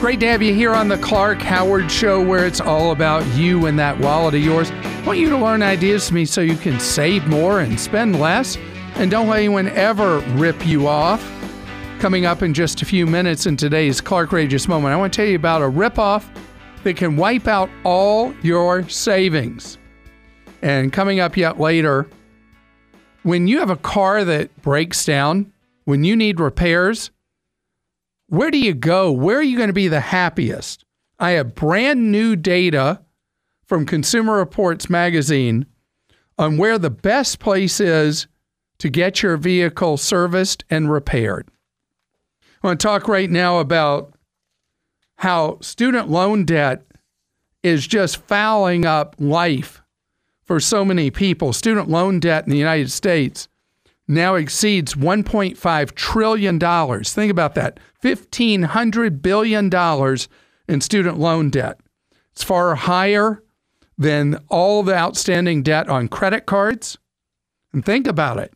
Great to have you here on the Clark Howard Show, where it's all about you and that wallet of yours. I want you to learn ideas from me so you can save more and spend less, and don't let anyone ever rip you off. Coming up in just a few minutes in today's Clark Rageous Moment, I want to tell you about a ripoff that can wipe out all your savings. And coming up yet later, when you have a car that breaks down, when you need repairs, where do you go? Where are you going to be the happiest? I have brand new data from Consumer Reports magazine on where the best place is to get your vehicle serviced and repaired. I want to talk right now about how student loan debt is just fouling up life for so many people. Student loan debt in the United States now exceeds $1.5 trillion. Think about that $1,500 billion in student loan debt. It's far higher than all the outstanding debt on credit cards. And think about it.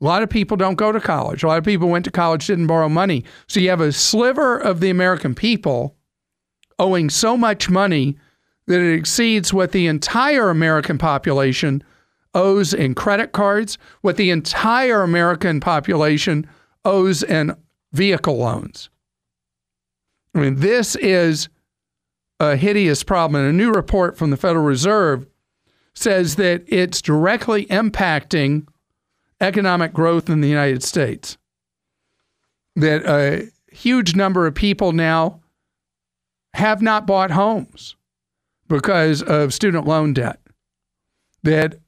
A lot of people don't go to college. A lot of people went to college, didn't borrow money. So you have a sliver of the American people owing so much money that it exceeds what the entire American population owes in credit cards, what the entire American population owes in vehicle loans. I mean, this is a hideous problem. And a new report from the Federal Reserve says that it's directly impacting economic growth in the United States. That a huge number of people now have not bought homes because of student loan debt. That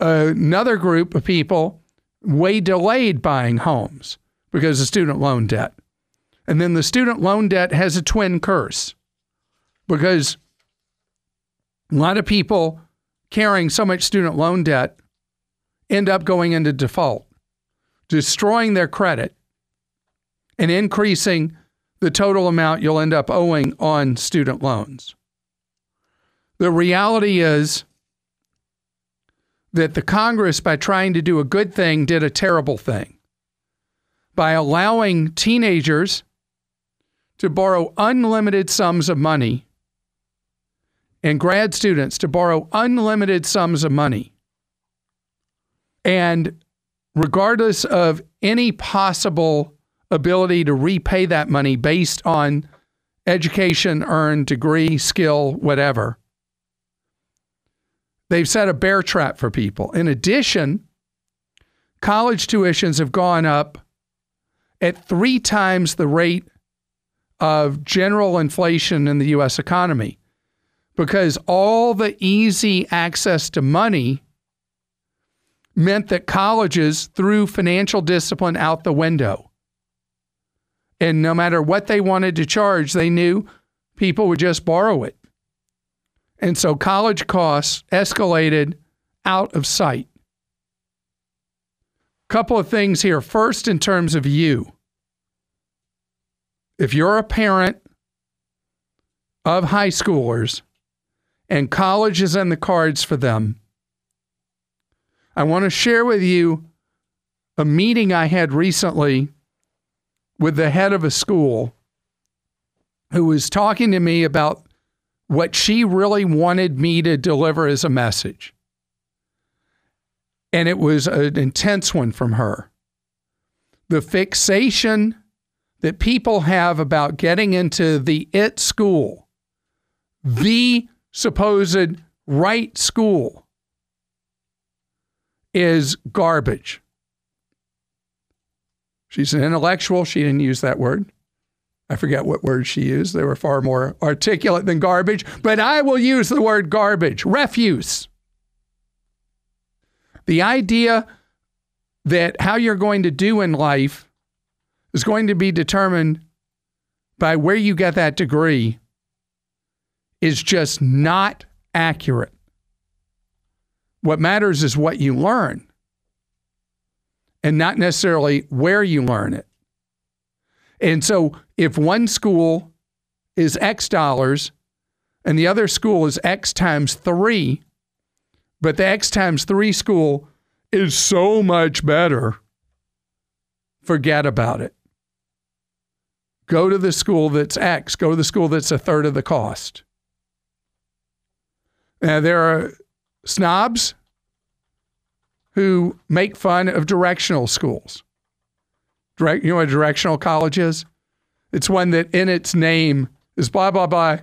another group of people way delayed buying homes because of student loan debt. And then the student loan debt has a twin curse because a lot of people carrying so much student loan debt end up going into default, destroying their credit and increasing the total amount you'll end up owing on student loans. The reality is that the Congress, by trying to do a good thing, did a terrible thing. By allowing teenagers to borrow unlimited sums of money and grad students to borrow unlimited sums of money. And regardless of any possible ability to repay that money based on education earned, degree, skill, whatever, They've set a bear trap for people. In addition, college tuitions have gone up at three times the rate of general inflation in the US economy because all the easy access to money meant that colleges threw financial discipline out the window. And no matter what they wanted to charge, they knew people would just borrow it. And so college costs escalated out of sight. A couple of things here. First, in terms of you, if you're a parent of high schoolers and college is in the cards for them, I want to share with you a meeting I had recently with the head of a school who was talking to me about what she really wanted me to deliver as a message. And it was an intense one from her. The fixation that people have about getting into the it school, the supposed right school, is garbage. She's an intellectual. She didn't use that word. I forget what words she used. They were far more articulate than garbage, but I will use the word garbage, refuse. The idea that how you're going to do in life is going to be determined by where you get that degree is just not accurate. What matters is what you learn and not necessarily where you learn it. And so if one school is X dollars and the other school is X times three, but the X times three school is so much better, forget about it. Go to the school that's X, go to the school that's a third of the cost. Now, there are snobs who make fun of directional schools. Direct, you know what a directional college is? It's one that in its name is blah, blah, blah.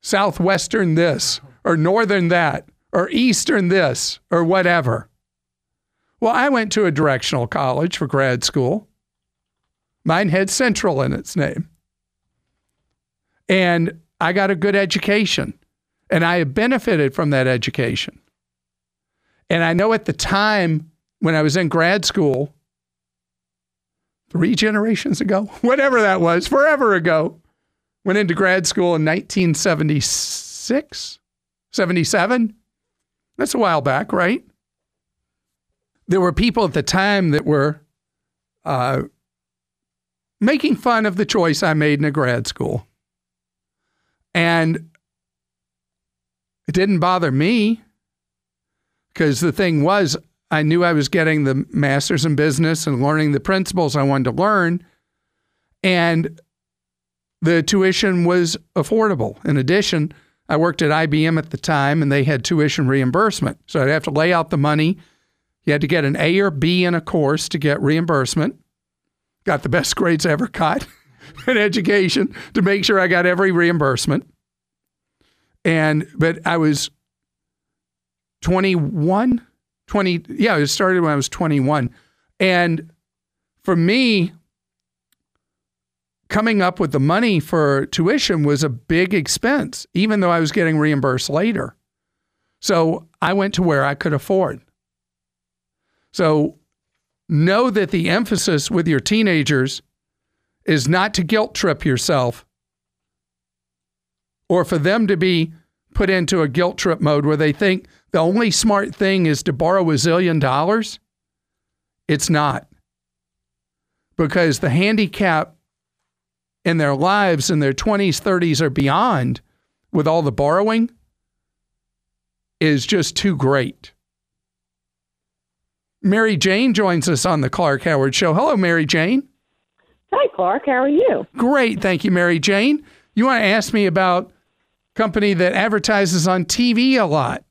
Southwestern this, or Northern that, or Eastern this, or whatever. Well, I went to a directional college for grad school. Mine had Central in its name. And I got a good education, and I have benefited from that education. And I know at the time when I was in grad school, three generations ago, whatever that was, forever ago, went into grad school in 1976, 77. That's a while back, right? There were people at the time that were uh, making fun of the choice I made in a grad school. And it didn't bother me because the thing was, I knew I was getting the master's in business and learning the principles I wanted to learn. And the tuition was affordable. In addition, I worked at IBM at the time and they had tuition reimbursement. So I'd have to lay out the money. You had to get an A or B in a course to get reimbursement. Got the best grades I ever got in education to make sure I got every reimbursement. And, but I was 21, 20, yeah, it started when I was 21. And for me, coming up with the money for tuition was a big expense, even though I was getting reimbursed later. So I went to where I could afford. So know that the emphasis with your teenagers is not to guilt trip yourself or for them to be put into a guilt trip mode where they think the only smart thing is to borrow a zillion dollars. It's not. Because the handicap in their lives in their 20s, 30s, or beyond with all the borrowing is just too great. Mary Jane joins us on the Clark Howard Show. Hello, Mary Jane. Hi, Clark. How are you? Great. Thank you, Mary Jane. You want to ask me about company that advertises on TV a lot?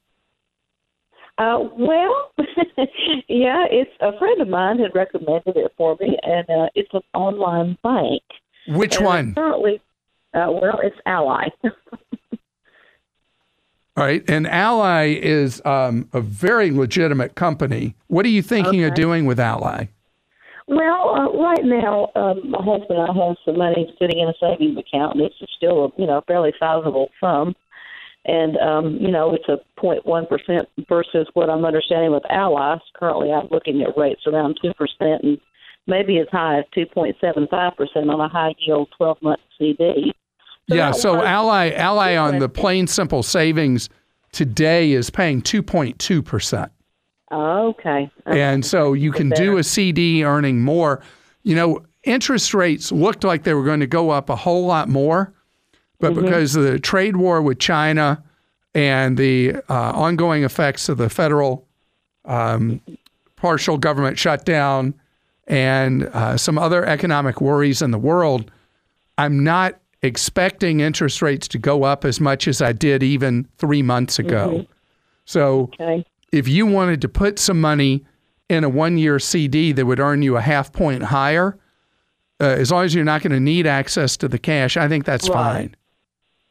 Uh, well, yeah, it's a friend of mine had recommended it for me, and uh, it's an online bank. Which And one? Currently, uh, well, it's Ally. All right. And Ally is um, a very legitimate company. What are you thinking of doing with Ally? well, uh, right now, um, my husband and I have some money sitting in a savings account, and it's still a you know fairly sizable sum. And um, you know, it's a 0.1 percent versus what I'm understanding with Ally's. Currently, I'm looking at rates around two percent and maybe as high as 2.75 percent on a high yield 12 month CD. So yeah. So Ally, Ally on the plain simple savings today is paying 2.2%. Oh, okay. Okay. And so you can do a CD earning more. You know, interest rates looked like they were going to go up a whole lot more, but Mm-hmm. because of the trade war with China and the uh, ongoing effects of the federal um, partial government shutdown and uh, some other economic worries in the world, I'm not expecting interest rates to go up as much as I did even three months ago. So okay. if you wanted to put some money in a one year CD that would earn you a half point higher, uh, as long as you're not going to need access to the cash, I think that's Right. fine.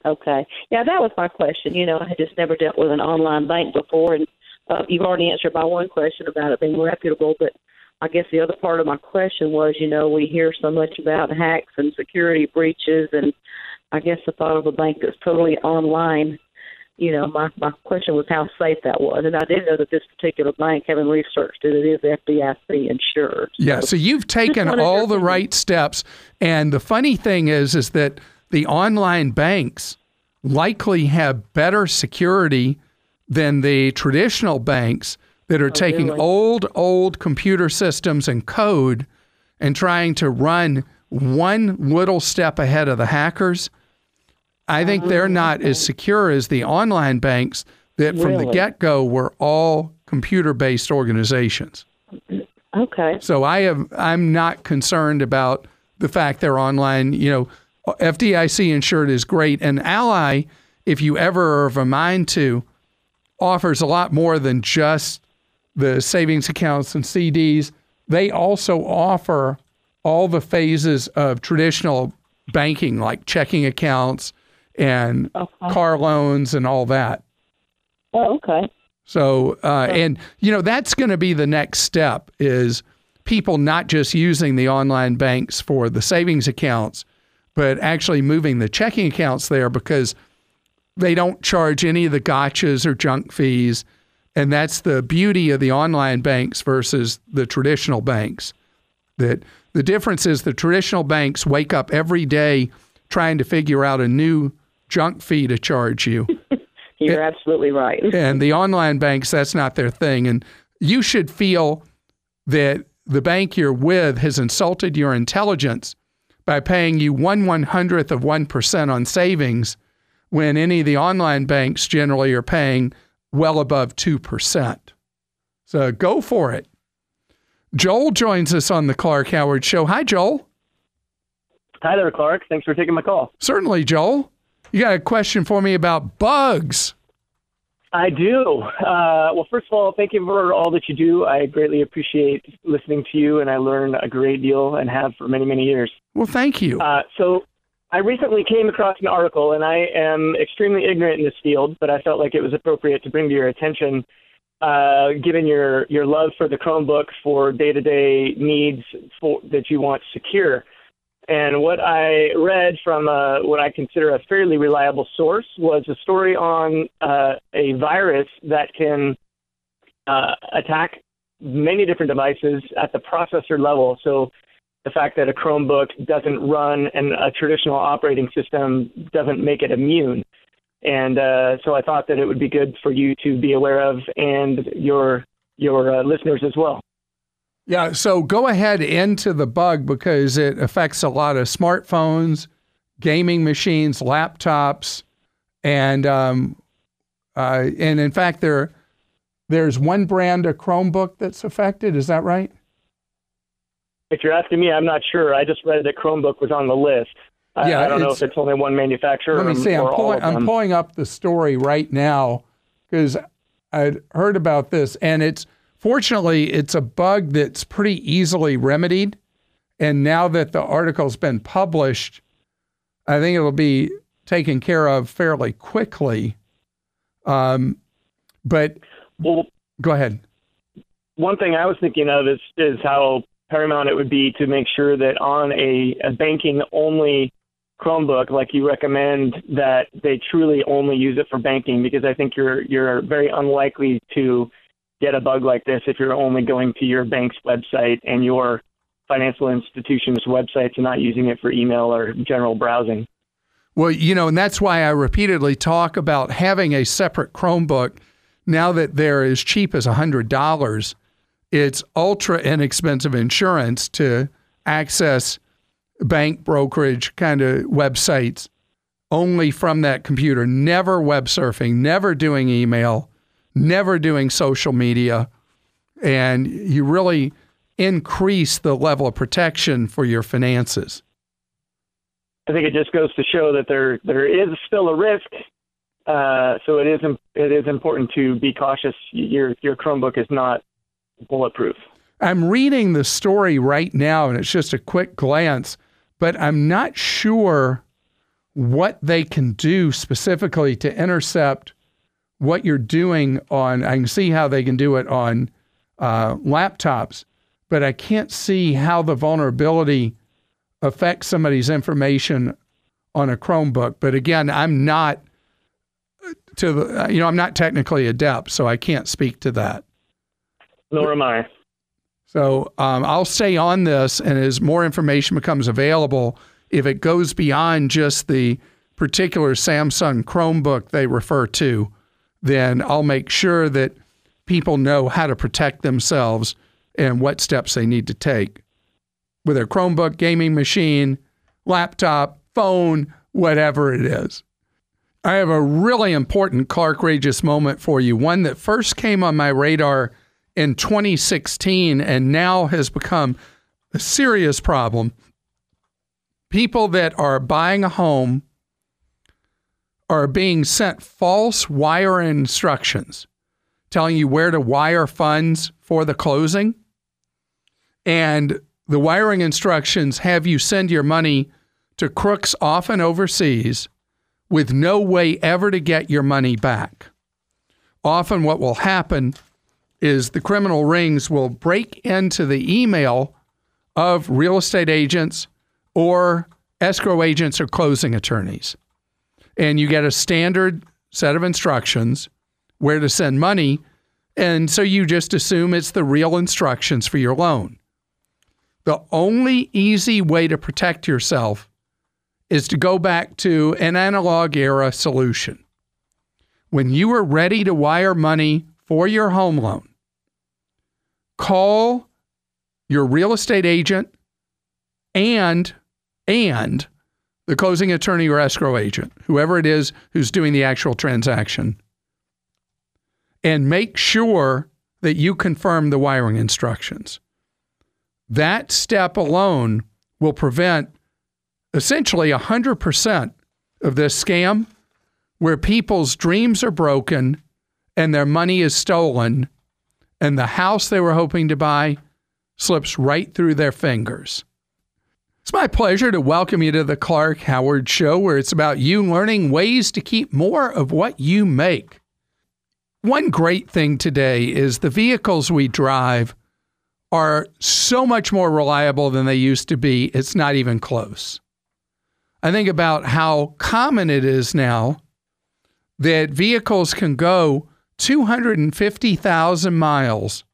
Okay. Yeah, that was my question. You know, I had just never dealt with an online bank before, and uh, you've already answered my one question about it being reputable. But I guess the other part of my question was, you know, we hear so much about hacks and security breaches, and I guess the thought of a bank that's totally online. You know, my my question was how safe that was, and I did know that this particular bank, having researched it, it is FDIC insured. Yeah, so you've taken all the right steps, and the funny thing is, is that the online banks likely have better security than the traditional banks that are oh, taking really? old, old computer systems and code and trying to run one little step ahead of the hackers. I think ah, they're not as secure as the online banks that from the get go were all computer based organizations. Okay. So I have I'm not concerned about the fact they're online. You know, FDIC insured is great. And Ally, if you ever are of a mind to, offers a lot more than just the savings accounts and CDs. They also offer all the phases of traditional banking, like checking accounts and okay. car loans and all that. Oh, okay. So, uh, and you know, that's going to be the next step is people not just using the online banks for the savings accounts, but actually moving the checking accounts there because they don't charge any of the gotchas or junk fees. And that's the beauty of the online banks versus the traditional banks. That the difference is the traditional banks wake up every day trying to figure out a new junk fee to charge you. You're absolutely right. and the online banks, that's not their thing. And you should feel that the bank you're with has insulted your intelligence by paying you one one hundredth of one percent on savings when any of the online banks generally are paying well above two percent. So go for it. Joel joins us on the Clark Howard Show. Hi, Joel. Hi there, Clark. Thanks for taking my call. Certainly, Joel. You got a question for me about bugs? I do. Uh, well, first of all, thank you for all that you do. I greatly appreciate listening to you, and I learn a great deal and have for many, many years. Well, thank you. Uh, so, I recently came across an article, and I am extremely ignorant in this field, but I felt like it was appropriate to bring to your attention, uh, given your your love for the Chromebook for day to day needs for, that you want secure. And what I read from uh, what I consider a fairly reliable source was a story on uh, a virus that can uh, attack many different devices at the processor level. So the fact that a Chromebook doesn't run and a traditional operating system doesn't make it immune. And uh, so I thought that it would be good for you to be aware of and your your uh, listeners as well. Yeah, so go ahead into the bug because it affects a lot of smartphones, gaming machines, laptops, and um, uh, and in fact there there's one brand of Chromebook that's affected. Is that right? If you're asking me, I'm not sure. I just read that Chromebook was on the list. I, yeah, I don't know if it's only one manufacturer. Let me see. I'm pulling, I'm pulling up the story right now because I'd heard about this, and it's Fortunately, it's a bug that's pretty easily remedied. And now that the article's been published, I think it'll be taken care of fairly quickly. Um, but well, go ahead. One thing I was thinking of is is how paramount it would be to make sure that on a, a banking only Chromebook, like you recommend, that they truly only use it for banking, because I think you're you're very unlikely to get a bug like this if you're only going to your bank's website and your financial institution's websites and not using it for email or general browsing. Well, you know, and that's why I repeatedly talk about having a separate Chromebook. Now that they're as cheap as $100, it's ultra inexpensive insurance to access bank brokerage kind of websites only from that computer, never web surfing, never doing email never doing social media, and you really increase the level of protection for your finances. I think it just goes to show that there there is still a risk. Uh, so it is it is important to be cautious. Your your Chromebook is not bulletproof. I'm reading the story right now, and it's just a quick glance, but I'm not sure what they can do specifically to intercept what you're doing on, I can see how they can do it on uh, laptops, but I can't see how the vulnerability affects somebody's information on a Chromebook. But again, I'm not to the, you know, I'm not technically adept, so I can't speak to that. Nor am I. So um, I'll stay on this, and as more information becomes available, if it goes beyond just the particular Samsung Chromebook they refer to, then I'll make sure that people know how to protect themselves and what steps they need to take with their Chromebook, gaming machine, laptop, phone, whatever it is. I have a really important Clark moment for you, one that first came on my radar in 2016 and now has become a serious problem. people that are buying a home are being sent false wire instructions telling you where to wire funds for the closing. And the wiring instructions have you send your money to crooks often overseas with no way ever to get your money back. Often, what will happen is the criminal rings will break into the email of real estate agents or escrow agents or closing attorneys. And you get a standard set of instructions where to send money. And so you just assume it's the real instructions for your loan. The only easy way to protect yourself is to go back to an analog era solution. When you are ready to wire money for your home loan, call your real estate agent and and the closing attorney or escrow agent, whoever it is who's doing the actual transaction, and make sure that you confirm the wiring instructions. That step alone will prevent essentially 100% of this scam where people's dreams are broken and their money is stolen and the house they were hoping to buy slips right through their fingers. It's my pleasure to welcome you to the Clark Howard Show, where it's about you learning ways to keep more of what you make. One great thing today is the vehicles we drive are so much more reliable than they used to be, it's not even close. I think about how common it is now that vehicles can go 250,000 miles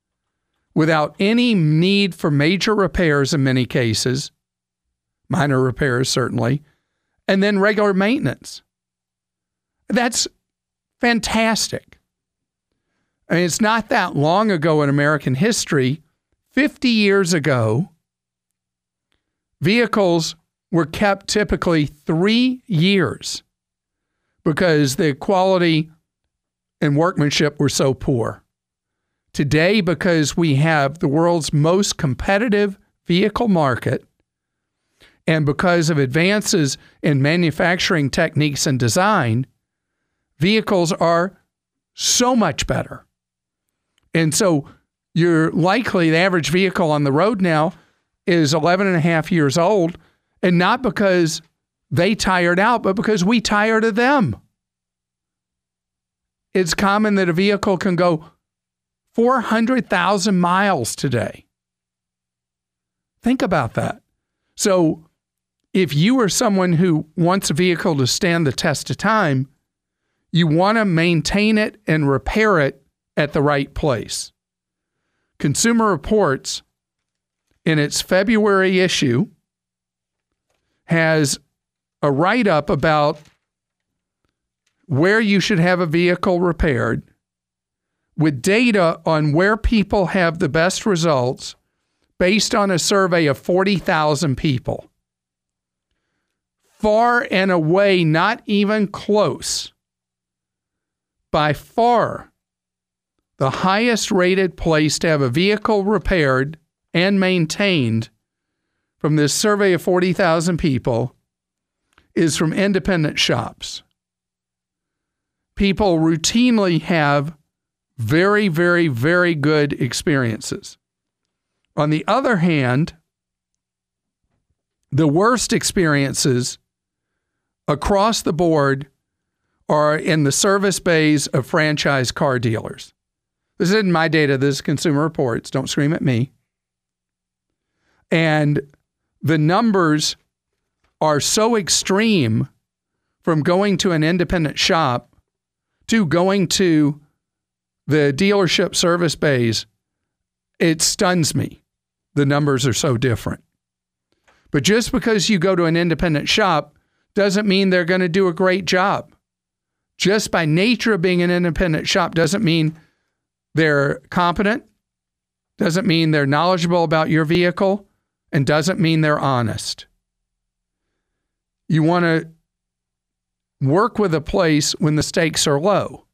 without any need for major repairs in many cases, minor repairs certainly, and then regular maintenance. That's fantastic. I mean, it's not that long ago in American history, 50 years ago, vehicles were kept typically three years because the quality and workmanship were so poor. Today, because we have the world's most competitive vehicle market, and because of advances in manufacturing techniques and design, vehicles are so much better. And so you're likely the average vehicle on the road now is 11 and a half years old, and not because they tired out, but because we tired of them it's common that a vehicle can go 400,000 miles today. Think about that. So, if you are someone who wants a vehicle to stand the test of time, you want to maintain it and repair it at the right place. Consumer Reports, in its February issue, has a write up about where you should have a vehicle repaired with data on where people have the best results based on a survey of 40,000 people. Far and away, not even close, by far, the highest rated place to have a vehicle repaired and maintained from this survey of 40,000 people is from independent shops people routinely have very, very, very good experiences. On the other hand, the worst experiences across the board are in the service bays of franchise car dealers. This isn't my data, this is Consumer Reports. Don't scream at me. And the numbers are so extreme from going to an independent shop to going to the dealership service bays, it stuns me. The numbers are so different. But just because you go to an independent shop doesn't mean they're going to do a great job. Just by nature of being an independent shop doesn't mean they're competent, doesn't mean they're knowledgeable about your vehicle, and doesn't mean they're honest. You want to work with a place when the stakes are low.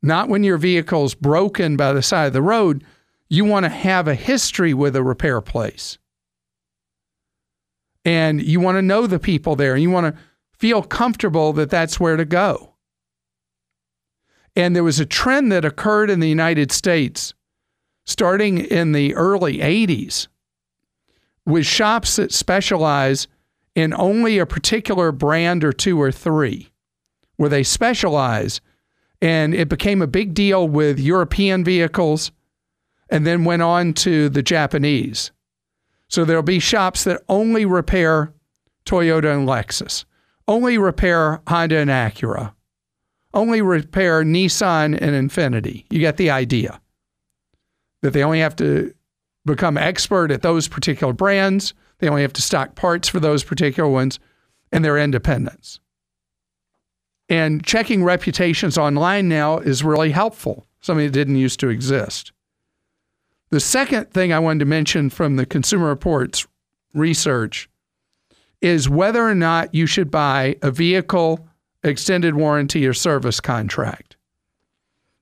Not when your vehicle's broken by the side of the road. You want to have a history with a repair place. And you want to know the people there and you want to feel comfortable that that's where to go. And there was a trend that occurred in the United States starting in the early 80s with shops that specialize in only a particular brand or two or three, where they specialize. And it became a big deal with European vehicles and then went on to the Japanese. So there'll be shops that only repair Toyota and Lexus, only repair Honda and Acura, only repair Nissan and Infiniti. You get the idea that they only have to become expert at those particular brands. They only have to stock parts for those particular ones and their independence. And checking reputations online now is really helpful, something that didn't used to exist. The second thing I wanted to mention from the Consumer Reports research is whether or not you should buy a vehicle extended warranty or service contract.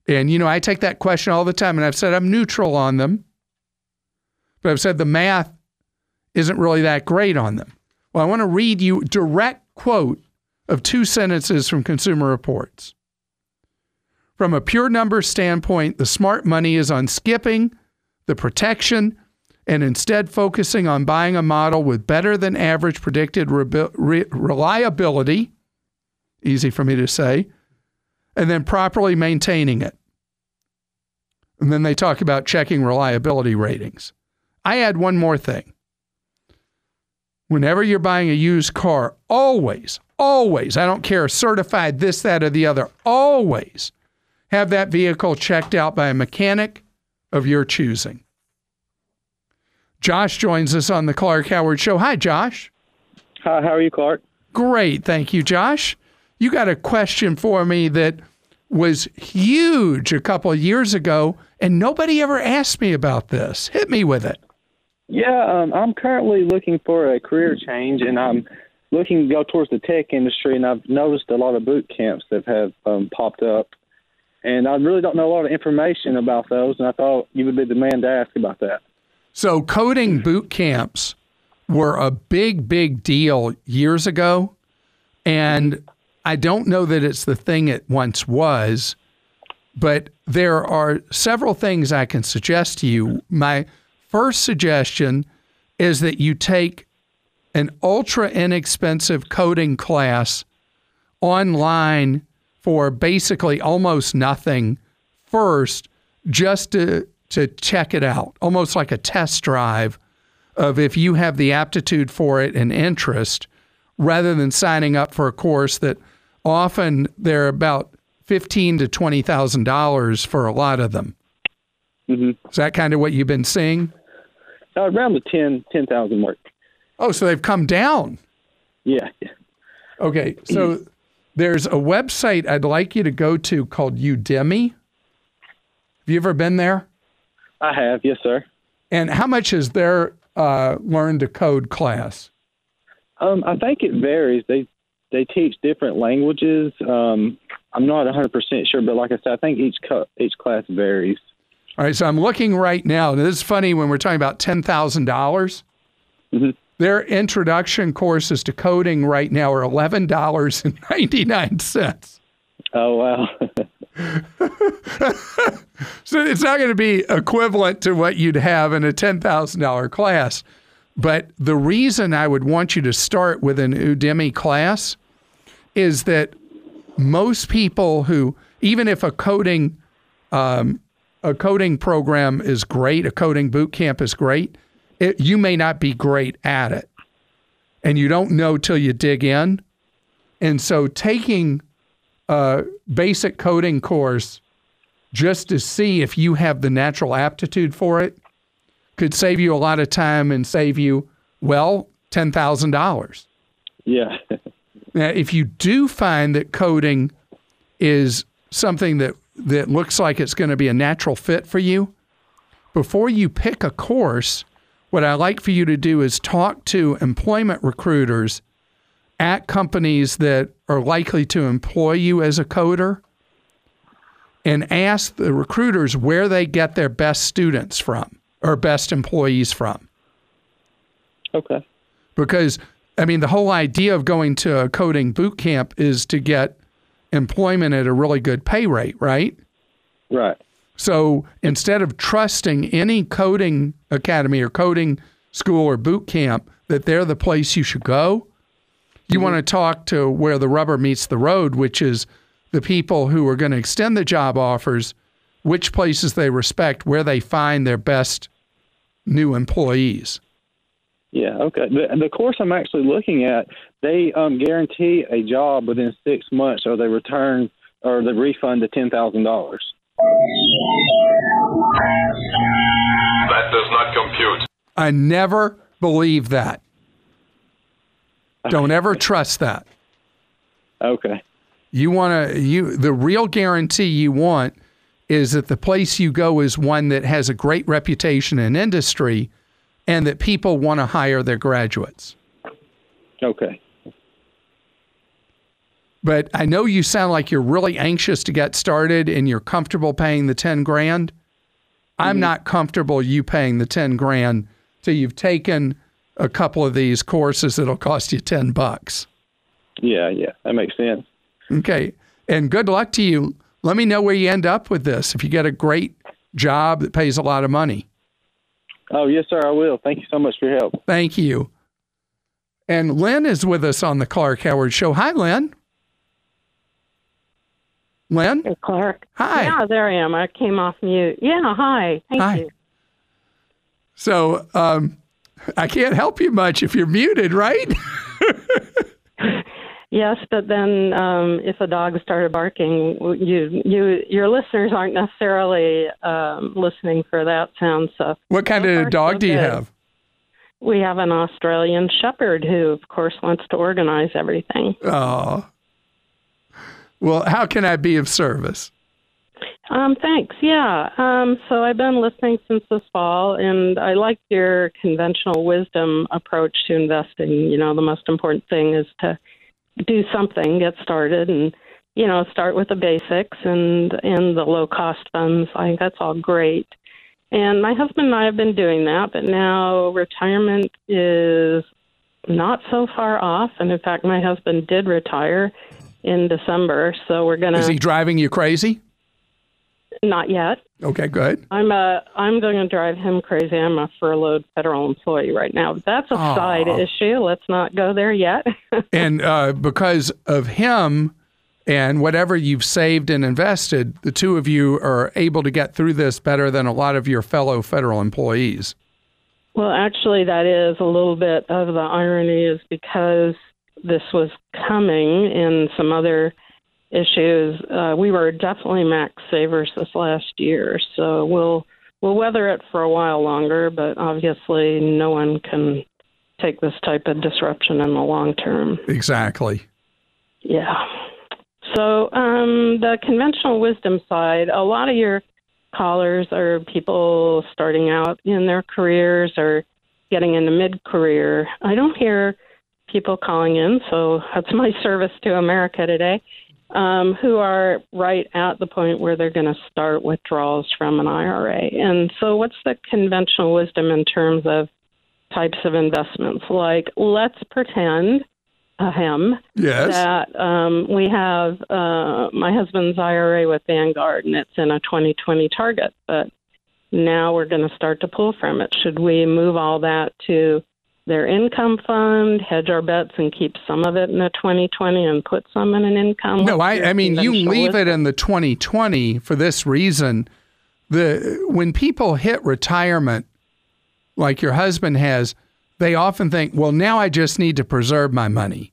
And, you know, I take that question all the time, and I've said I'm neutral on them, but I've said the math isn't really that great on them. Well, I want to read you direct quote of two sentences from Consumer Reports. From a pure number standpoint, the smart money is on skipping the protection and instead focusing on buying a model with better than average predicted re- re- reliability, easy for me to say, and then properly maintaining it. And then they talk about checking reliability ratings. I add one more thing. Whenever you're buying a used car, always, always, I don't care, certified this, that, or the other, always have that vehicle checked out by a mechanic of your choosing. Josh joins us on the Clark Howard Show. Hi, Josh. Hi, how are you, Clark? Great. Thank you, Josh. You got a question for me that was huge a couple of years ago, and nobody ever asked me about this. Hit me with it. Yeah, um, I'm currently looking for a career change, and I'm looking to go towards the tech industry, and I've noticed a lot of boot camps that have um, popped up. And I really don't know a lot of information about those, and I thought you would be the man to ask about that. So, coding boot camps were a big, big deal years ago. And I don't know that it's the thing it once was, but there are several things I can suggest to you. My first suggestion is that you take an ultra inexpensive coding class online for basically almost nothing first, just to, to check it out, almost like a test drive of if you have the aptitude for it and interest, rather than signing up for a course that often they're about fifteen to twenty thousand dollars for a lot of them. Mm-hmm. Is that kind of what you've been seeing? Uh, around the 10 10,000 mark. Oh, so they've come down. Yeah. Okay, so there's a website I'd like you to go to called Udemy. Have you ever been there? I have, yes, sir. And how much is their uh, learn to code class? Um, I think it varies. They they teach different languages. Um, I'm not 100 percent sure, but like I said, I think each co- each class varies. All right, so I'm looking right now. This is funny when we're talking about ten thousand dollars. Mhm. Their introduction courses to coding right now are eleven dollars and ninety nine cents. Oh wow. So it's not going to be equivalent to what you'd have in a ten thousand dollar class. But the reason I would want you to start with an Udemy class is that most people who, even if a coding um, a coding program is great, a coding boot camp is great, it, you may not be great at it, and you don't know till you dig in. And so, taking a basic coding course just to see if you have the natural aptitude for it could save you a lot of time and save you well ten thousand dollars. yeah. Now, if you do find that coding is something that, that looks like it's going to be a natural fit for you, before you pick a course, what I like for you to do is talk to employment recruiters at companies that are likely to employ you as a coder and ask the recruiters where they get their best students from or best employees from Okay. Because, I mean, the whole idea of going to a coding boot camp is to get employment at a really good pay rate, right? Right. So instead of trusting any coding academy or coding school or boot camp that they're the place you should go, you want to talk to where the rubber meets the road, which is the people who are going to extend the job offers, which places they respect, where they find their best new employees. Yeah, okay. The, the course I'm actually looking at, they um, guarantee a job within six months, or they return or they refund the ten thousand dollars. That does not compute. I never believe that. Don't ever trust that. Okay. You want to you the real guarantee you want is that the place you go is one that has a great reputation in industry and that people want to hire their graduates. Okay. But I know you sound like you're really anxious to get started and you're comfortable paying the 10 grand. I'm mm-hmm. not comfortable you paying the 10 grand till you've taken a couple of these courses that'll cost you 10 bucks. Yeah, yeah, that makes sense. Okay. And good luck to you. Let me know where you end up with this if you get a great job that pays a lot of money. Oh, yes, sir, I will. Thank you so much for your help. Thank you. And Lynn is with us on the Clark Howard Show. Hi, Lynn. Lynn? Hey, Clark. Hi. Yeah, there I am. I came off mute. Yeah, hi. Thank Hi. you. So um, I can't help you much if you're muted, right? Yes, but then um, if a dog started barking, you you your listeners aren't necessarily um, listening for that sound. So what kind So of far, dog do you good. have? we have an Australian Shepherd who, of course, wants to organize everything. Oh. Well, how can I be of service? Um, thanks. Yeah. Um, so I've been listening since this fall, and I like your conventional wisdom approach to investing. You know, the most important thing is to do something, get started, and you know, start with the basics and and the low cost funds. I think that's all great. And my husband and I have been doing that, but now retirement is not so far off. And in fact, my husband did retire in December, so we're gonna Is he driving you crazy? not yet. Okay, good. I'm uh I'm going to drive him crazy. I'm a furloughed federal employee right now. That's a Aw. side issue. Let's not go there yet. And uh, because of him and whatever you've saved and invested, the two of you are able to get through this better than a lot of your fellow federal employees. well, actually, that is a little bit of the irony, is because this was coming and some other issues. Uh, we were definitely max savers this last year, so we'll we'll weather it for a while longer. But obviously, no one can take this type of disruption in the long term. Exactly. Yeah. So um, the conventional wisdom side, a lot of your callers are people starting out in their careers or getting into mid-career. I don't hear people calling in, so that's my service to America today, um, who are right at the point where they're going to start withdrawals from an IRA. And so, what's the conventional wisdom in terms of types of investments? Like, let's pretend a him Yes. that um, we have uh, my husband's IRA with Vanguard, and it's in a 2020 target. But now we're going to start to pull from it. Should we move all that to their income fund, hedge our bets, and keep some of it in the 2020 and put some in an income? No, I, I mean you leave it in the 2020 for this reason. The when people hit retirement, like your husband has, they often think, "Well, now I just need to preserve my money."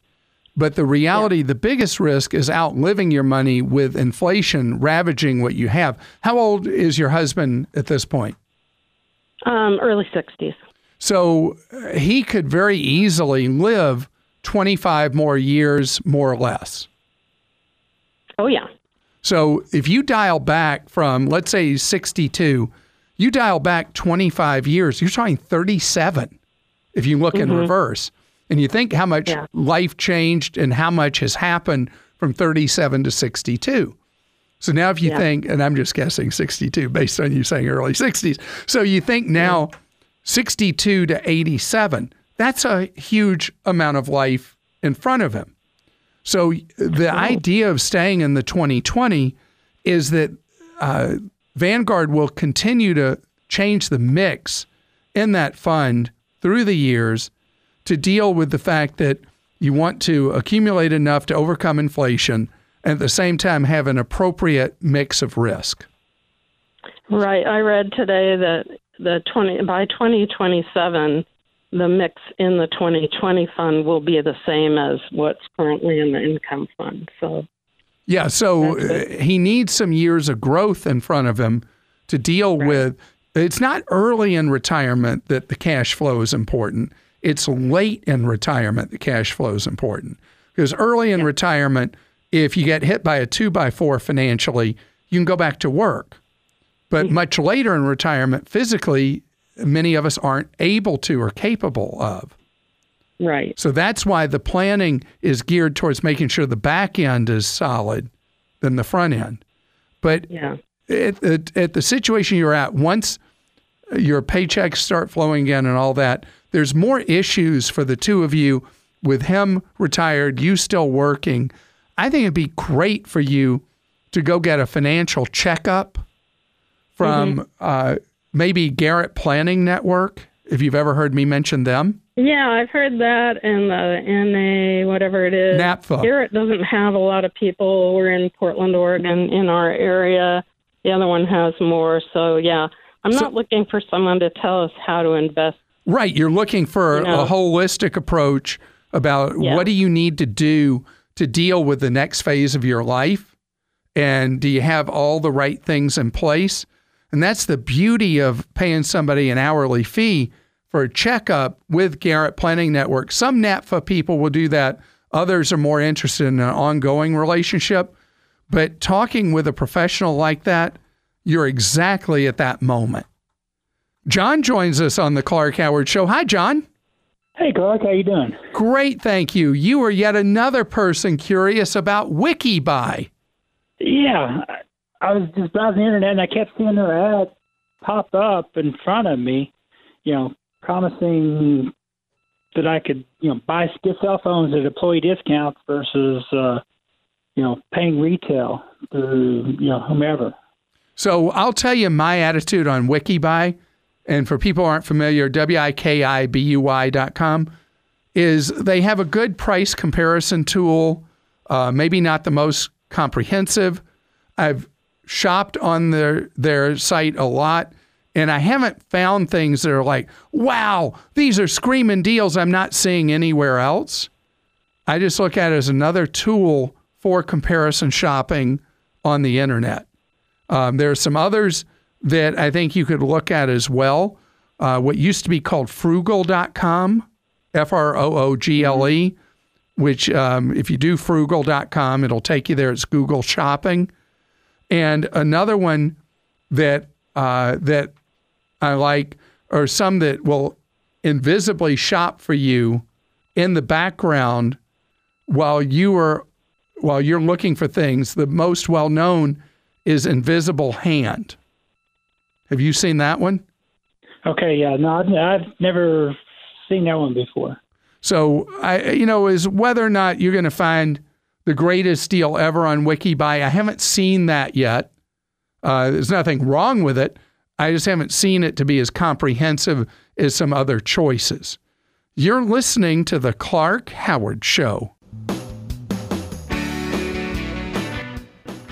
But the reality, the biggest risk is outliving your money with inflation ravaging what you have. How old is your husband at this point? um, early 60s. So uh, he could very easily live 25 more years, more or less. Oh yeah, So if you dial back from, let's say, 62, you dial back 25 years, you're talking 37 if you look in reverse. And you think how much Yeah. life changed and how much has happened from 37 to 62. So now if you Yeah. think, and I'm just guessing 62 based on you saying early 60s. So you think now 62 to 87, that's a huge amount of life in front of him. So the idea of staying in the 2020 is that uh, Vanguard will continue to change the mix in that fund through the years to deal with the fact that you want to accumulate enough to overcome inflation and at the same time have an appropriate mix of risk. Right. I read today that the 20 by 2027 the mix in the 2020 fund will be the same as what's currently in the income fund. So yeah, so uh, he needs some years of growth in front of him to deal right. with it's not early in retirement that the cash flow is important. It's late in retirement the cash flow is important. Because early in yeah. retirement, if you get hit by a two by four financially, you can go back to work. But mm-hmm. much later in retirement, physically, many of us aren't able to or capable of. Right. So that's why the planning is geared towards making sure the back end is solid than the front end. But yeah. at, at, at the situation you're at, once your paychecks start flowing in and all that, there's more issues for the two of you with him retired, you still working. I think it'd be great for you to go get a financial checkup from mm-hmm. uh, maybe Garrett Planning Network, if you've ever heard me mention them. Yeah, I've heard that, and the NA, whatever it is. NAPFA. Garrett doesn't have a lot of people. We're in Portland, Oregon, in our area. The other one has more. So, yeah, I'm so, not looking for someone to tell us how to invest. Right. You're looking for you know, a holistic approach about yeah. what do you need to do to deal with the next phase of your life? And do you have all the right things in place? And that's the beauty of paying somebody an hourly fee for a checkup with Garrett Planning Network. Some NAPFA people will do that, others are more interested in an ongoing relationship. But talking with a professional like that, you're exactly at that moment. John joins us on the Clark Howard Show. Hi, John. Hey, Clark. How you doing? Great, thank you. You are yet another person curious about WikiBuy. Yeah, I was just browsing the internet and I kept seeing their ad pop up in front of me, you know, promising that I could, you know, buy cell phones at employee discounts versus, uh, you know, paying retail through, you know, whomever. So I'll tell you my attitude on WikiBuy, and for people who aren't familiar, W-I-K-I-B-U-Y dot com is they have a good price comparison tool, uh, maybe not the most comprehensive. I've shopped on their their site a lot and I haven't found things that are like, wow, these are screaming deals I'm not seeing anywhere else. I just look at it as another tool for comparison shopping on the internet. Um, there are some others that I think you could look at as well. Uh, what used to be called froogle.com, F R O O G L E, which um, if you do froogle.com, it'll take you there. It's Google Shopping. And another one that uh, that I like are some that will invisibly shop for you in the background while you are while you're looking for things. The most well known is Invisible Hand. Have you seen that one? Okay, yeah, no, I've, I've never seen that one before. So I, you know, is whether or not you're going to find the greatest deal ever on WikiBuy. I haven't seen that yet. Uh, there's nothing wrong with it. I just haven't seen it to be as comprehensive as some other choices. You're listening to The Clark Howard Show.